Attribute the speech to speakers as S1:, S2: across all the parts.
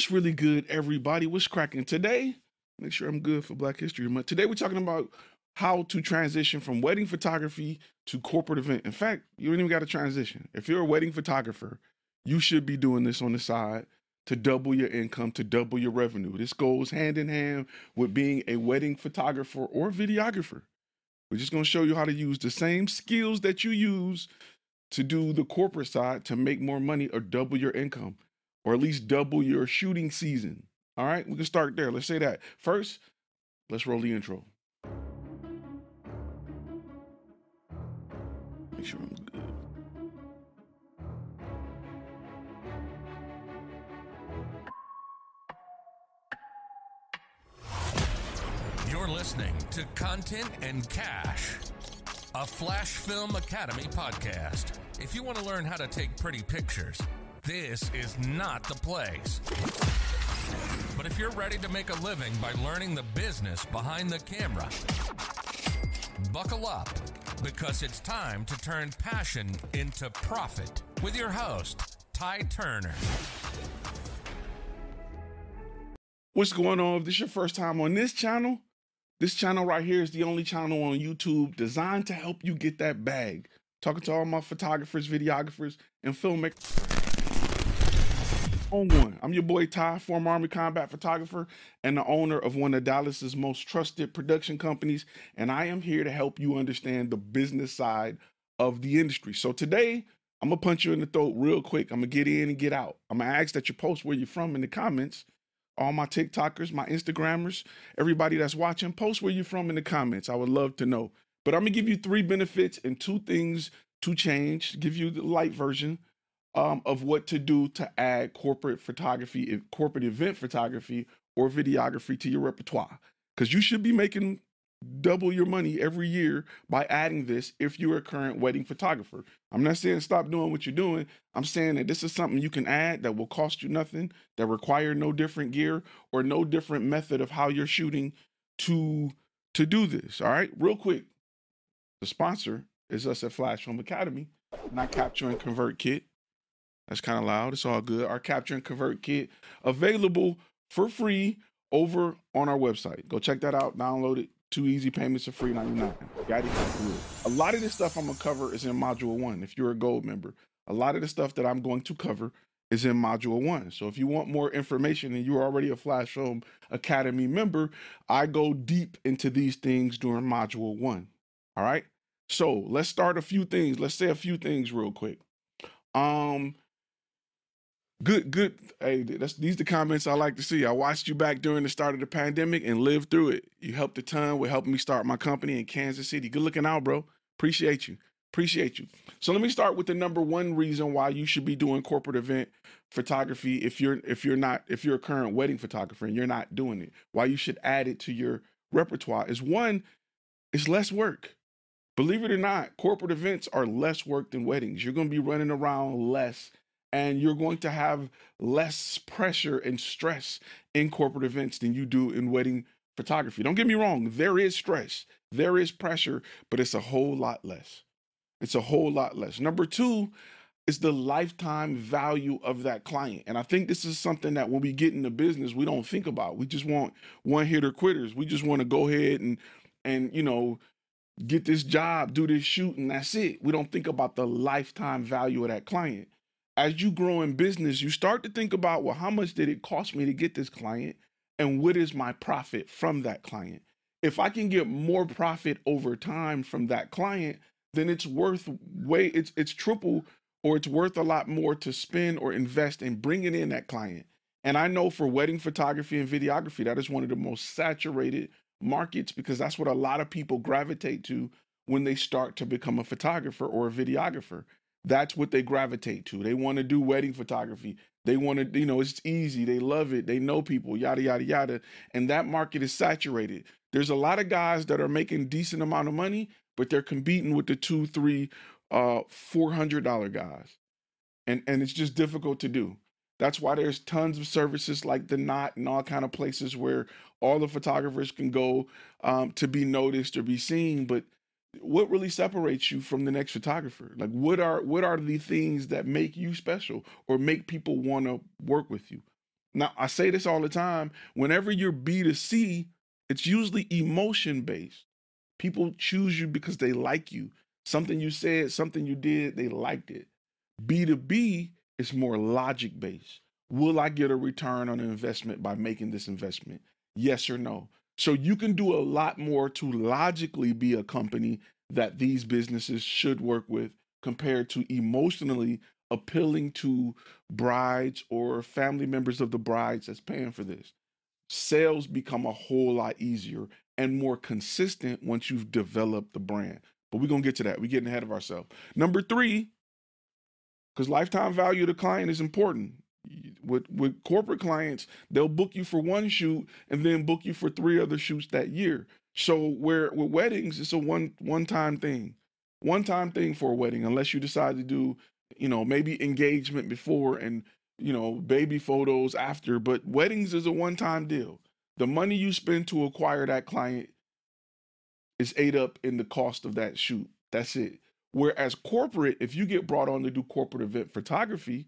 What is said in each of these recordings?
S1: What's really good, everybody? What's cracking today? Make sure I'm good for Black History Month. Today, we're talking about how to transition from wedding photography to corporate event. In fact, you don't even got to transition. If you're a wedding photographer, you should be doing this on the side to double your income, to double your revenue. This goes hand in hand with being a wedding photographer or videographer. We're just going to show you how to use the same skills that you use to do the corporate side to make more money or double your income or at least double your shooting season. All right, we can start there. Let's say that. First, let's roll the intro. Make sure I'm good.
S2: You're listening to Content and Cash, a Flash Film Academy podcast. If you want to learn how to take pretty pictures, this is not the place. But if you're ready to make a living by learning the business behind the camera, buckle up because it's time to turn passion into profit with your host, Ty Turner.
S1: What's going on? If this is your first time on this channel, this channel right here is the only channel on YouTube designed to help you get that bag. Talking to all my photographers, videographers, and filmmakers. On one, I'm your boy Ty, former Army combat photographer and the owner of one of Dallas's most trusted production companies, and I am here to help you understand the business side of the industry. So today, I'm gonna punch you in the throat real quick. I'm gonna get in and get out. I'm gonna ask that you post where you're from in the comments all my TikTokers, my Instagrammers, everybody that's watching, post where you're from in the comments. I would love to know. But I'm gonna give you three benefits and two things to change, give you the light version um, of what to do to add corporate photography, corporate event photography, or videography to your repertoire. Because you should be making double your money every year by adding this if you're a current wedding photographer. I'm not saying stop doing what you're doing. I'm saying that this is something you can add that will cost you nothing, that require no different gear or no different method of how you're shooting to to do this. All right, real quick. The sponsor is us at Flash Film Academy, not Capture and Convert Kit. That's kind of loud. It's all good. Our Capture and Convert Kit available for free over on our website. Go check that out. Download it. Two easy payments of free 99 got it? A lot of this stuff i'm gonna cover is in module one if you're a gold member. A lot of the stuff that i'm going to cover is in module one. So if you want more information and you're already a flash film academy member i go deep into these things during module one. All right? So let's start a few things. Let's say a few things real quick. Um Good, good. Hey, that's these the comments I like to see. I watched you back during the start of the pandemic and lived through it. You helped a ton with helping me start my company in Kansas City. Good looking out, bro. Appreciate you. Appreciate you. So let me start with the number one reason why you should be doing corporate event photography if you're if you're not if you're a current wedding photographer and you're not doing it. Why you should add it to your repertoire is one, it's less work. Believe it or not, corporate events are less work than weddings. You're going to be running around less and you're going to have less pressure and stress in corporate events than you do in wedding photography. Don't get me wrong, there is stress, there is pressure, but it's a whole lot less. It's a whole lot less. Number two is the lifetime value of that client. And I think this is something that when we get into business, we don't think about. We just want one hitter quitters. We just want to go ahead and and you know get this job, do this shoot, and that's it. We don't think about the lifetime value of that client as you grow in business, you start to think about, well, how much did it cost me to get this client? And what is my profit from that client? If I can get more profit over time from that client, then it's worth way it's it's triple or it's worth a lot more to spend or invest in bringing in that client. And I know for wedding photography and videography, that is one of the most saturated markets because that's what a lot of people gravitate to when they start to become a photographer or a videographer that's what they gravitate to. They want to do wedding photography. They want to, you know, it's easy. They love it. They know people, yada, yada, yada. And that market is saturated. There's a lot of guys that are making decent amount of money, but they're competing with the two, three, uh, four hundred dollar guys. And and it's just difficult to do. That's why there's tons of services like the Knot and all kind of places where all the photographers can go um, to be noticed or be seen. But what really separates you from the next photographer like what are what are the things that make you special or make people want to work with you Now, I say this all the time. Whenever you're B2C, it's usually emotion based. People choose you because they like you. Something you said, something you did, they liked it. B2B is more logic based. Will I get a return on investment by making this investment? Yes or no? So you can do a lot more to logically be a company that these businesses should work with compared to emotionally appealing to brides or family members of the brides that's paying for this. Sales become a whole lot easier and more consistent once you've developed the brand. But we're gonna get to that. We're getting ahead of ourselves. Number three, because lifetime value of the client is important. With with corporate clients, they'll book you for one shoot and then book you for three other shoots that year. So where with weddings, it's a one one time thing, one time thing for a wedding, unless you decide to do, you know, maybe engagement before and you know baby photos after. But weddings is a one time deal. The money you spend to acquire that client is ate up in the cost of that shoot. That's it. Whereas corporate, if you get brought on to do corporate event photography,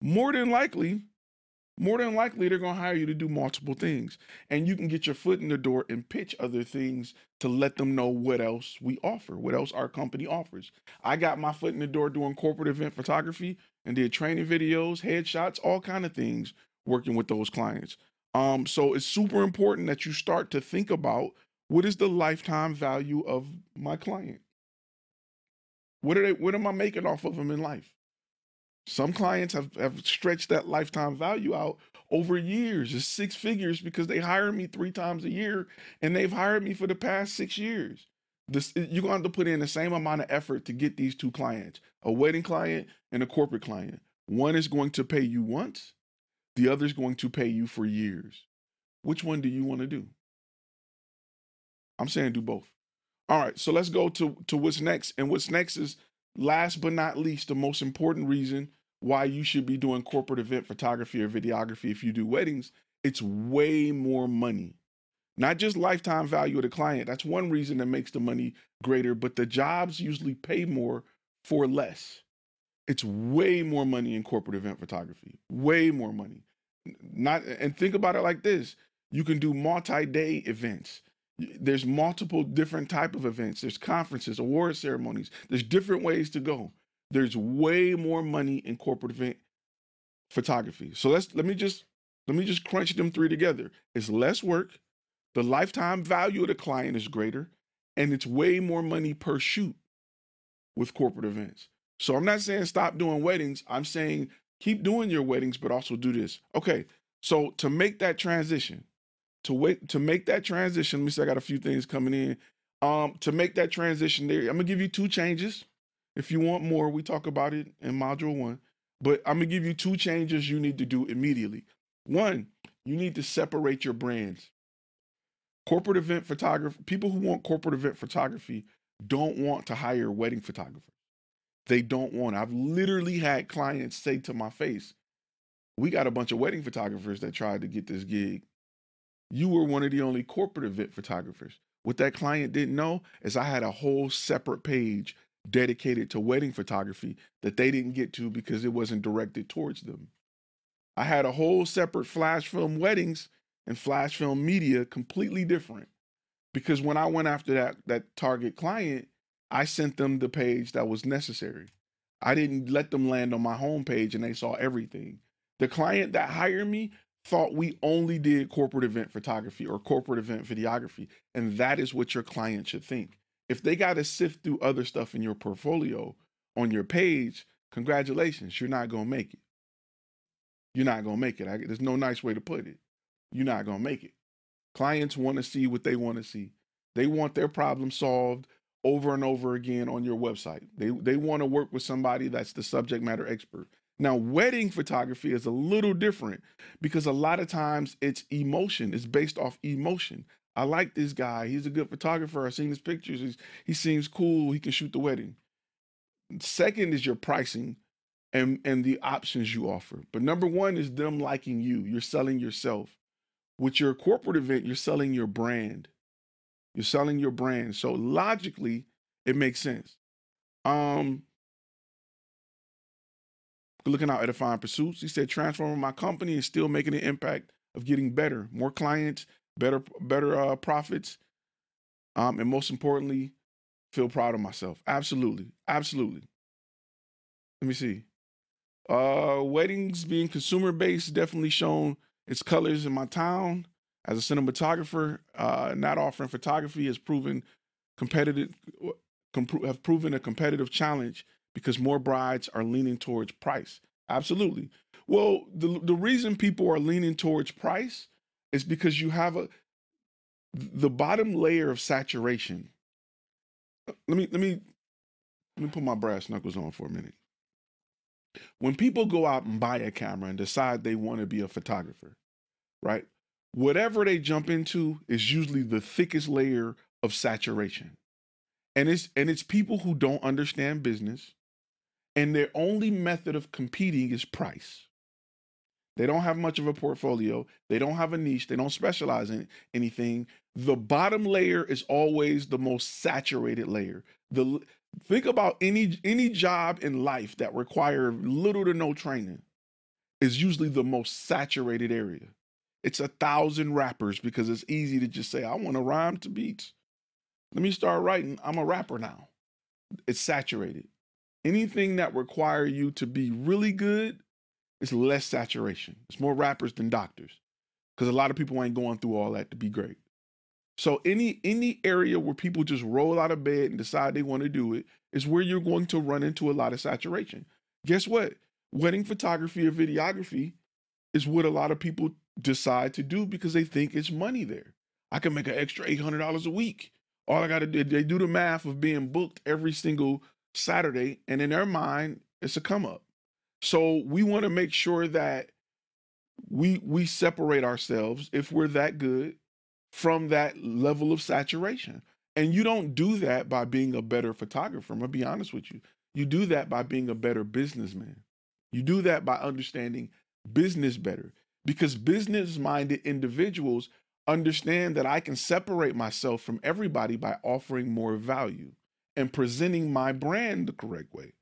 S1: more than likely, more than likely they're going to hire you to do multiple things. And you can get your foot in the door and pitch other things to let them know what else we offer, what else our company offers. I got my foot in the door doing corporate event photography and did training videos, headshots, all kind of things working with those clients. Um, so it's super important that you start to think about what is the lifetime value of my client? What are they what am I making off of them in life? Some clients have, have stretched that lifetime value out over years. It's six figures because they hire me three times a year and they've hired me for the past six years. This you're going to have to put in the same amount of effort to get these two clients, a wedding client and a corporate client. One is going to pay you once, the other is going to pay you for years. Which one do you want to do? I'm saying do both. All right, so let's go to to what's next. And what's next is last but not least the most important reason why you should be doing corporate event photography or videography if you do weddings. It's way more money. Not just lifetime value of the client. That's one reason that makes the money greater, but the jobs usually pay more for less. It's way more money in corporate event photography. Way more money. Not and think about it like this. You can do multi-day events there's multiple different type of events there's conferences award ceremonies there's different ways to go there's way more money in corporate event photography so let's let me just let me just crunch them three together it's less work the lifetime value of the client is greater and it's way more money per shoot with corporate events so i'm not saying stop doing weddings i'm saying keep doing your weddings but also do this okay so to make that transition to wait to make that transition. Let me see, I got a few things coming in. Um, to make that transition there, I'm gonna give you two changes. If you want more, we talk about it in module one. But I'm gonna give you two changes you need to do immediately. One, you need to separate your brands. Corporate event photography, people who want corporate event photography don't want to hire wedding photographers. They don't want. I've literally had clients say to my face, "We got a bunch of wedding photographers that tried to get this gig you were one of the only corporate event photographers. What that client didn't know is I had a whole separate page dedicated to wedding photography that they didn't get to because it wasn't directed towards them. I had a whole separate flash film weddings and flash film media completely different because when I went after that that target client, I sent them the page that was necessary. I didn't let them land on my homepage and they saw everything. The client that hired me thought we only did corporate event photography or corporate event videography. And that is what your client should think. If they got to sift through other stuff in your portfolio on your page, congratulations, you're not going to make it. You're not going to make it. I, there's no nice way to put it. You're not going to make it. Clients want to see what they want to see. They want their problem solved over and over again on your website. They they want to work with somebody that's the subject matter expert. Now, wedding photography is a little different because a lot of times it's emotion, it's based off emotion. I like this guy. He's a good photographer. I've seen his pictures. He's, he seems cool. He can shoot the wedding. Second is your pricing and, and the options you offer. But number one is them liking you. You're selling yourself. With your corporate event, you're selling your brand. You're selling your brand. So logically, it makes sense. Um, looking out edifying pursuits. He said, transforming my company and still making an impact of getting better, more clients, better, better uh, profits, um, and most importantly, feel proud of myself. Absolutely, absolutely. Let me see. Uh, weddings being consumer based definitely shown its colors in my town. As a cinematographer, uh, not offering photography has proven competitive, have proven a competitive challenge because more brides are leaning towards price. Absolutely. Well, the the reason people are leaning towards price is because you have a the bottom layer of saturation. Uh, let me let me let me put my brass knuckles on for a minute. When people go out and buy a camera and decide they want to be a photographer, right? Whatever they jump into is usually the thickest layer of saturation. And it's and it's people who don't understand business and their only method of competing is price. They don't have much of a portfolio. They don't have a niche. They don't specialize in anything. The bottom layer is always the most saturated layer. The think about any any job in life that require little to no training is usually the most saturated area. It's a thousand rappers because it's easy to just say, I want to rhyme to beats. Let me start writing. I'm a rapper now. It's saturated. Anything that require you to be really good is less saturation. It's more rappers than doctors. Because a lot of people ain't going through all that to be great. So any any area where people just roll out of bed and decide they want to do it is where you're going to run into a lot of saturation. Guess what? Wedding photography or videography is what a lot of people decide to do because they think it's money there. I can make an extra $800 a week. All I got to do, they do the math of being booked every single Saturday, and in their mind, it's a come up. So we want to make sure that we we separate ourselves if we're that good from that level of saturation. And you don't do that by being a better photographer. I'm gonna be honest with you. You do that by being a better businessman. You do that by understanding business better because business minded individuals understand that I can separate myself from everybody by offering more value and presenting my brand the correct way,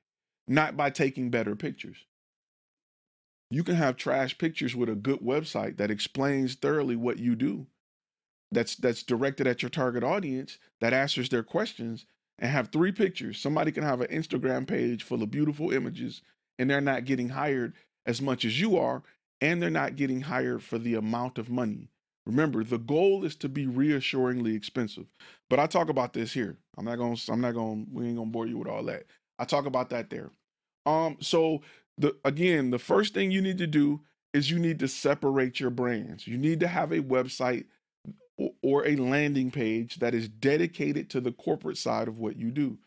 S1: not by taking better pictures. You can have trash pictures with a good website that explains thoroughly what you do. That's that's directed at your target audience that answers their questions and have three pictures. Somebody can have an Instagram page full of beautiful images and they're not getting hired as much as you are and they're not getting hired for the amount of money. Remember, the goal is to be reassuringly expensive. But I talk about this here. I'm not going to I'm not going to we ain't going to bore you with all that. I talk about that there. Um so the again, the first thing you need to do is you need to separate your brands. You need to have a website or a landing page that is dedicated to the corporate side of what you do.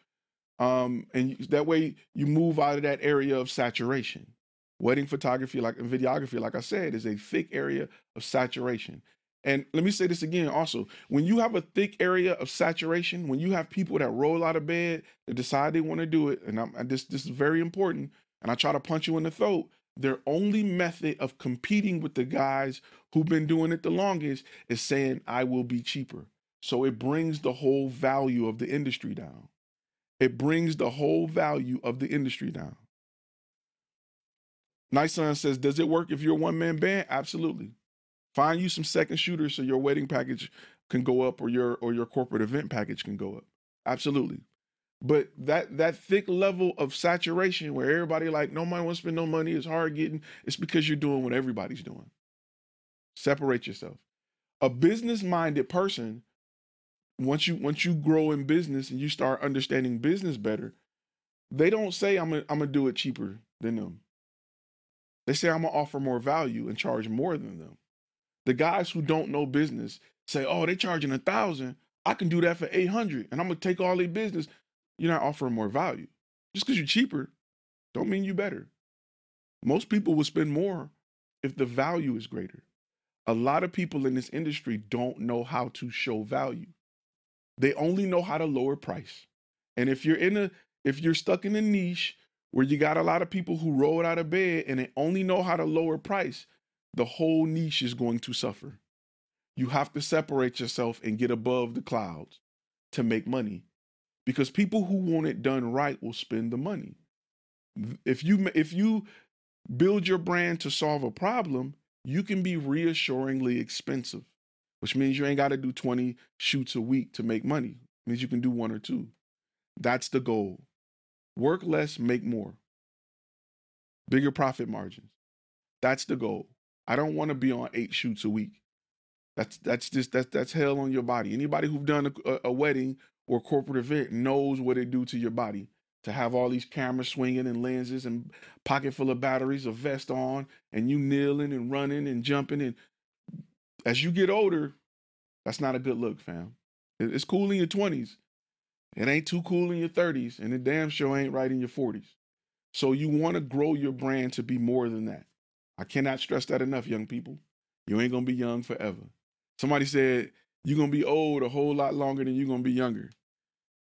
S1: Um, and that way you move out of that area of saturation. Wedding photography, like and videography, like I said, is a thick area of saturation. And let me say this again also. When you have a thick area of saturation, when you have people that roll out of bed, that decide they want to do it, and, I'm, and this this is very important, and I try to punch you in the throat, their only method of competing with the guys who've been doing it the longest is saying, I will be cheaper. So it brings the whole value of the industry down. It brings the whole value of the industry down. Nice Son says, Does it work if you're a one man band? Absolutely. Find you some second shooters so your wedding package can go up or your or your corporate event package can go up. Absolutely. But that that thick level of saturation where everybody like no nobody wants to spend no money, it's hard getting, it's because you're doing what everybody's doing. Separate yourself. A business-minded person, once you once you grow in business and you start understanding business better, they don't say I'm gonna I'm gonna do it cheaper than them. They say I'm gonna offer more value and charge more than them. The guys who don't know business say, "Oh, they're charging a thousand. I can do that for eight hundred, and I'm gonna take all their business." you're not offering more value. Just because you're cheaper, don't mean you better. Most people will spend more if the value is greater. A lot of people in this industry don't know how to show value. They only know how to lower price. And if you're in a if you're stuck in a niche where you got a lot of people who roll out of bed and they only know how to lower price, the whole niche is going to suffer. You have to separate yourself and get above the clouds to make money because people who want it done right will spend the money. If you if you build your brand to solve a problem, you can be reassuringly expensive, which means you ain't got to do 20 shoots a week to make money. It means you can do one or two. That's the goal. Work less, make more. Bigger profit margins. That's the goal. I don't want to be on eight shoots a week. That's that's just that's that's hell on your body. Anybody who've done a, a wedding or corporate event knows what it do to your body to have all these cameras swinging and lenses and pocket full of batteries, a vest on, and you kneeling and running and jumping. And as you get older, that's not a good look, fam. It's cool in your 20s. It ain't too cool in your 30s, and it damn sure ain't right in your 40s. So you want to grow your brand to be more than that. I cannot stress that enough, young people. You ain't gonna be young forever. Somebody said you're gonna be old a whole lot longer than you're gonna be younger.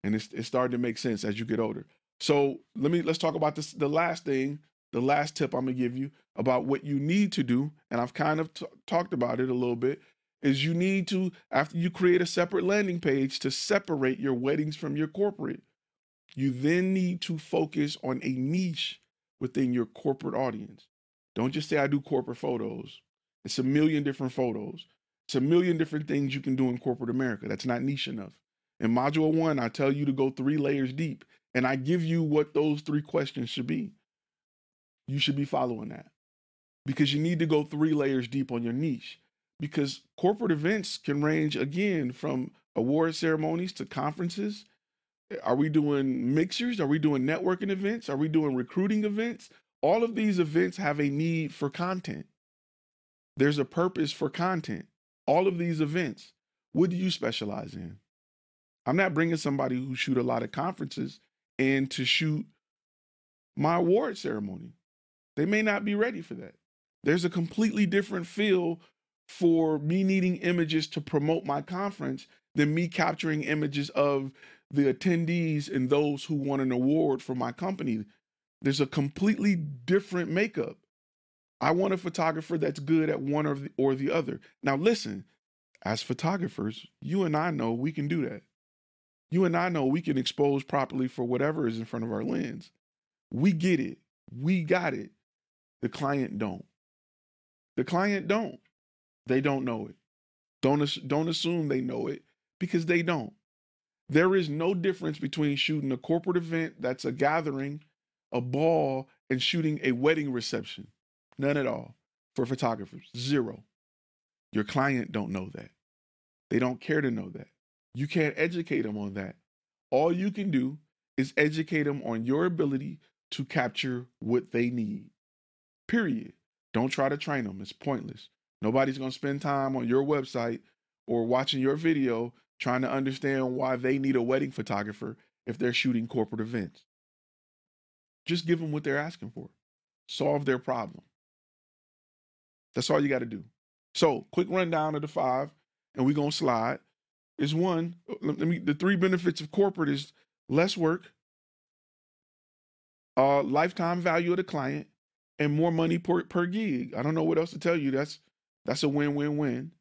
S1: And it's it's starting to make sense as you get older. So let me let's talk about this. The last thing, the last tip I'm gonna give you about what you need to do, and I've kind of t- talked about it a little bit, is you need to after you create a separate landing page to separate your weddings from your corporate. You then need to focus on a niche within your corporate audience. Don't just say I do corporate photos. It's a million different photos. It's a million different things you can do in corporate America. That's not niche enough. In module one, I tell you to go three layers deep and I give you what those three questions should be. You should be following that because you need to go three layers deep on your niche. Because corporate events can range again from award ceremonies to conferences. Are we doing mixers? Are we doing networking events? Are we doing recruiting events? All of these events have a need for content. There's a purpose for content. All of these events. What do you specialize in? I'm not bringing somebody who shoot a lot of conferences and to shoot my award ceremony. They may not be ready for that. There's a completely different feel for me needing images to promote my conference than me capturing images of the attendees and those who won an award for my company. There's a completely different makeup. I want a photographer that's good at one or the, or the other. Now, listen, as photographers, you and I know we can do that. You and I know we can expose properly for whatever is in front of our lens. We get it. We got it. The client don't. The client don't. They don't know it. Don't don't assume they know it because they don't. There is no difference between shooting a corporate event that's a gathering, a ball, and shooting a wedding reception. None at all for photographers. Zero. Your client don't know that. They don't care to know that. You can't educate them on that. All you can do is educate them on your ability to capture what they need. Period. Don't try to train them. It's pointless. Nobody's going to spend time on your website or watching your video trying to understand why they need a wedding photographer if they're shooting corporate events. Just give them what they're asking for. Solve their problem. That's all you got to do. So, quick rundown of the five, and we're going to slide is one. Uh, let me the three benefits of corporate is less work, uh, lifetime value of the client, and more money per, per gig. I don't know what else to tell you. That's that's a win-win-win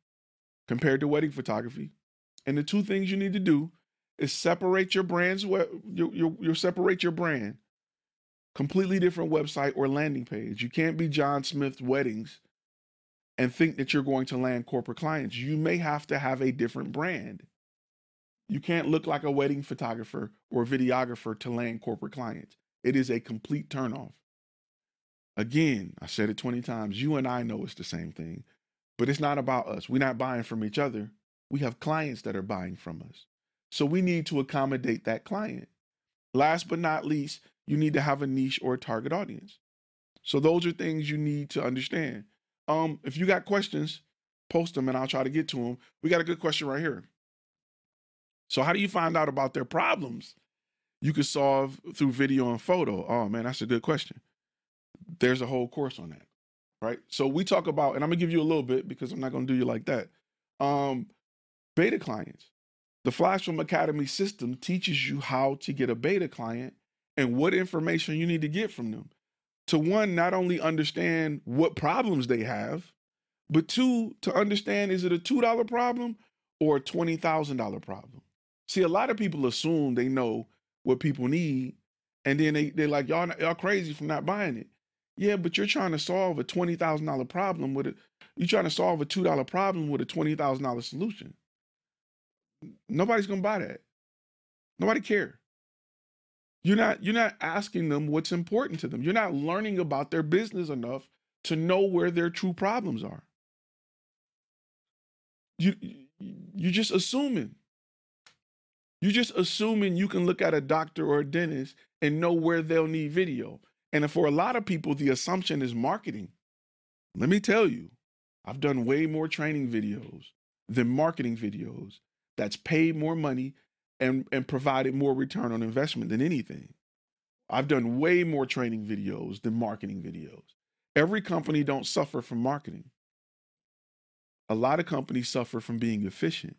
S1: compared to wedding photography. And the two things you need to do is separate your brand's web, you you you separate your brand. Completely different website or landing page. You can't be John Smith Weddings and think that you're going to land corporate clients. You may have to have a different brand. You can't look like a wedding photographer or videographer to land corporate clients. It is a complete turnoff. Again, I said it 20 times. You and I know it's the same thing, but it's not about us. We're not buying from each other. We have clients that are buying from us. So we need to accommodate that client. Last but not least, you need to have a niche or a target audience. So those are things you need to understand. Um, if you got questions, post them and I'll try to get to them. We got a good question right here. So, how do you find out about their problems? You could solve through video and photo. Oh man, that's a good question. There's a whole course on that, right? So we talk about, and I'm gonna give you a little bit because I'm not gonna do you like that. Um, beta clients. The Flash Film Academy system teaches you how to get a beta client and what information you need to get from them to one, not only understand what problems they have, but two, to understand is it a $2 problem or a $20,000 problem? See, a lot of people assume they know what people need, and then they, they're like, y'all, y'all crazy for not buying it. Yeah, but you're trying to solve a twenty thousand dollar problem with a you're trying to solve a two dollar problem with a twenty thousand dollar solution. Nobody's gonna buy that. Nobody care. You're not you're not asking them what's important to them. You're not learning about their business enough to know where their true problems are. You you're just assuming. You're just assuming you can look at a doctor or a dentist and know where they'll need video. And for a lot of people, the assumption is marketing. Let me tell you, I've done way more training videos than marketing videos that's paid more money and, and provided more return on investment than anything. I've done way more training videos than marketing videos. Every company don't suffer from marketing. A lot of companies suffer from being efficient.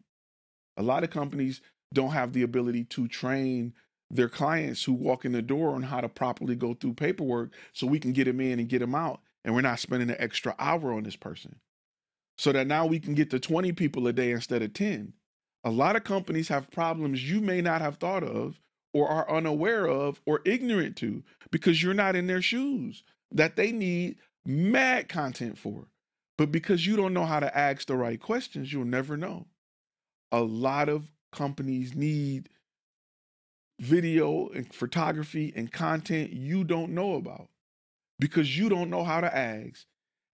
S1: A lot of companies don't have the ability to train their clients who walk in the door on how to properly go through paperwork so we can get them in and get them out and we're not spending an extra hour on this person so that now we can get to 20 people a day instead of 10 a lot of companies have problems you may not have thought of or are unaware of or ignorant to because you're not in their shoes that they need mad content for. But because you don't know how to ask the right questions you'll never know. A lot of companies need video and photography and content you don't know about because you don't know how to ask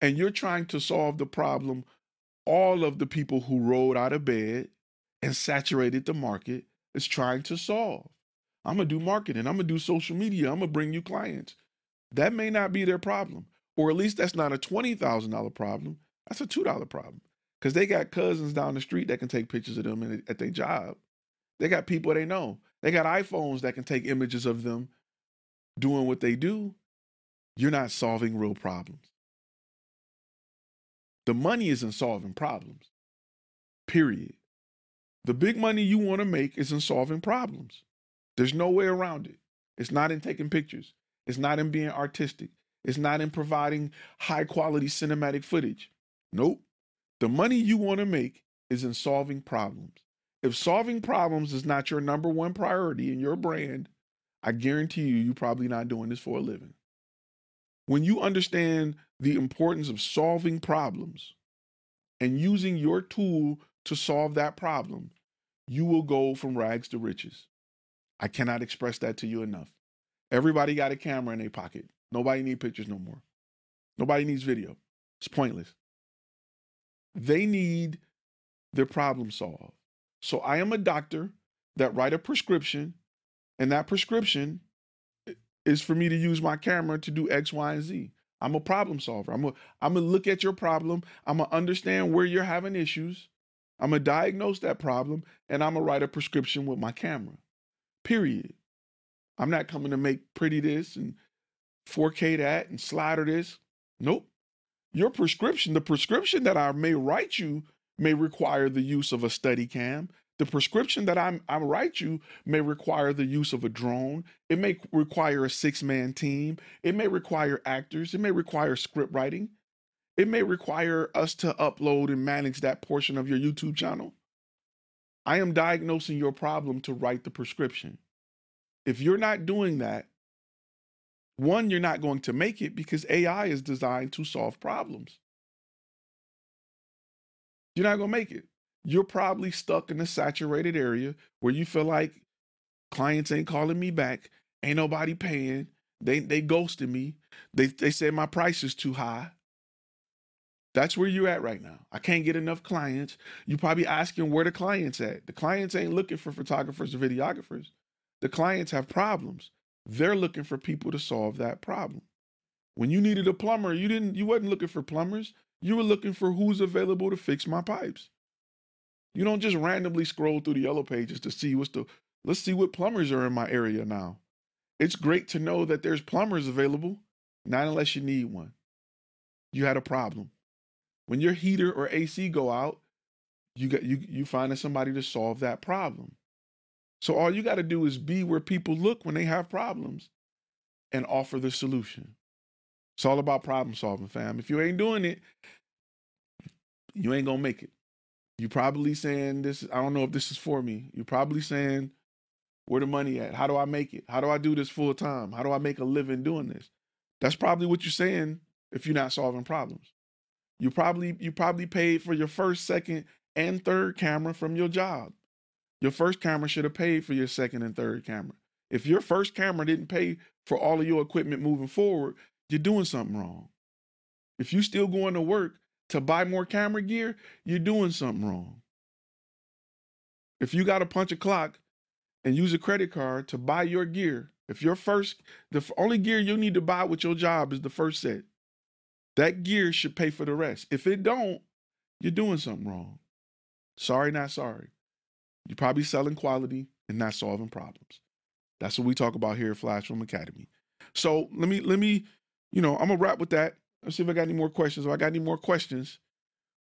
S1: and you're trying to solve the problem all of the people who rolled out of bed and saturated the market is trying to solve. I'm going to do marketing, I'm going to do social media, I'm going to bring you clients. That may not be their problem, or at least that's not a $20,000 problem. That's a $2 problem because they got cousins down the street that can take pictures of them at their job. They got people they know. They got iPhones that can take images of them doing what they do. You're not solving real problems. The money isn't solving problems, period. The big money you want to make is in solving problems. There's no way around it. It's not in taking pictures, it's not in being artistic, it's not in providing high quality cinematic footage. Nope. The money you want to make is in solving problems. If solving problems is not your number one priority in your brand, I guarantee you, you're probably not doing this for a living. When you understand the importance of solving problems and using your tool to solve that problem, you will go from rags to riches. I cannot express that to you enough. Everybody got a camera in their pocket. Nobody need pictures no more. Nobody needs video. It's pointless. They need their problem solved. So I am a doctor that write a prescription, and that prescription is for me to use my camera to do X, Y, and Z. I'm a problem solver. I'm a, I'm gonna look at your problem. I'm gonna understand where you're having issues. I'm gonna diagnose that problem, and I'm gonna write a prescription with my camera. Period. I'm not coming to make pretty this and 4K that and slider this. Nope. Your prescription, the prescription that I may write you may require the use of a Steadicam. The prescription that I'm, I write you may require the use of a drone. It may require a six man team. It may require actors. It may require script writing. It may require us to upload and manage that portion of your YouTube channel. I am diagnosing your problem to write the prescription. If you're not doing that, one, you're not going to make it because AI is designed to solve problems. You're not going to make it. You're probably stuck in a saturated area where you feel like clients ain't calling me back, ain't nobody paying, they they ghosted me. They they said my price is too high. That's where you're at right now. I can't get enough clients. You're probably asking where the clients at. The clients ain't looking for photographers or videographers. The clients have problems. They're looking for people to solve that problem. When you needed a plumber, you didn't you wasn't looking for plumbers. You were looking for who's available to fix my pipes. You don't just randomly scroll through the yellow pages to see what's the let's see what plumbers are in my area now. It's great to know that there's plumbers available, not unless you need one. You had a problem. When your heater or AC go out, you got you you finding somebody to solve that problem. So all you got to do is be where people look when they have problems and offer the solution. It's all about problem solving, fam. If you ain't doing it, you ain't gonna make it. You probably saying this. I don't know if this is for me. You're probably saying, "Where the money at? How do I make it? How do I do this full time? How do I make a living doing this?" That's probably what you're saying if you're not solving problems. You probably you probably paid for your first, second, and third camera from your job. Your first camera should have paid for your second and third camera. If your first camera didn't pay for all of your equipment moving forward, you're doing something wrong. If you're still going to work to buy more camera gear, you're doing something wrong. If you got to punch a clock and use a credit card to buy your gear, if your first, the only gear you need to buy with your job is the first set, that gear should pay for the rest. If it don't, you're doing something wrong. Sorry, not sorry. You're probably selling quality and not solving problems. That's what we talk about here at Flash Academy. So let me let me, you know, I'm gonna wrap with that. Let's see if I got any more questions. If I got any more questions,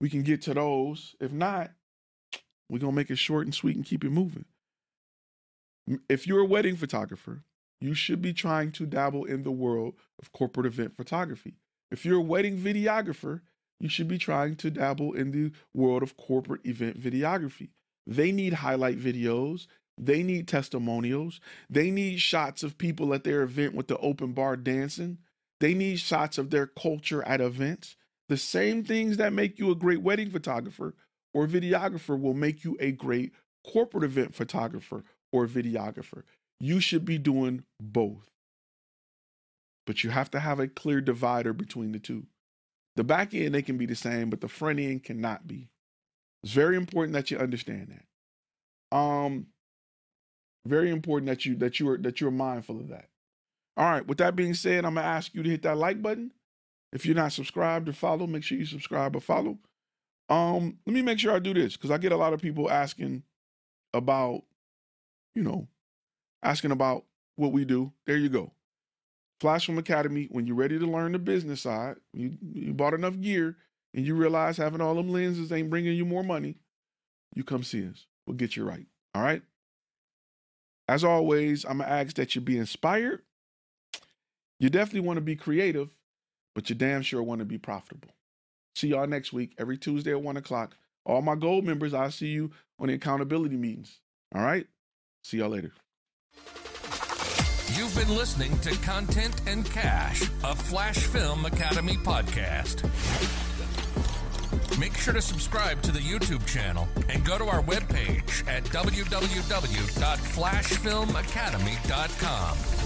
S1: we can get to those. If not, we're gonna make it short and sweet and keep it moving. If you're a wedding photographer, you should be trying to dabble in the world of corporate event photography. If you're a wedding videographer, you should be trying to dabble in the world of corporate event videography. They need highlight videos. They need testimonials. They need shots of people at their event with the open bar dancing. They need shots of their culture at events. The same things that make you a great wedding photographer or videographer will make you a great corporate event photographer or videographer. You should be doing both. But you have to have a clear divider between the two. The back end, they can be the same, but the front end cannot be. It's very important that you understand that. Um, very important that you that you are that you're mindful of that. All right. With that being said, I'm gonna ask you to hit that like button. If you're not subscribed or follow, make sure you subscribe or follow. Um, let me make sure I do this because I get a lot of people asking about, you know, asking about what we do. There you go. Film Academy, when you're ready to learn the business side, you, you bought enough gear and you realize having all them lenses ain't bringing you more money, you come see us. We'll get you right. All right. As always, I'm going to ask that you be inspired. You definitely want to be creative, but you damn sure want to be profitable. See y'all next week, every Tuesday at 1 o'clock. All my gold members, I'll see you on the accountability meetings. All right? See y'all later.
S2: You've been listening to Content and Cash, a Flash Film Academy podcast. Make sure to subscribe to the YouTube channel and go to our webpage at www.flashfilmacademy.com.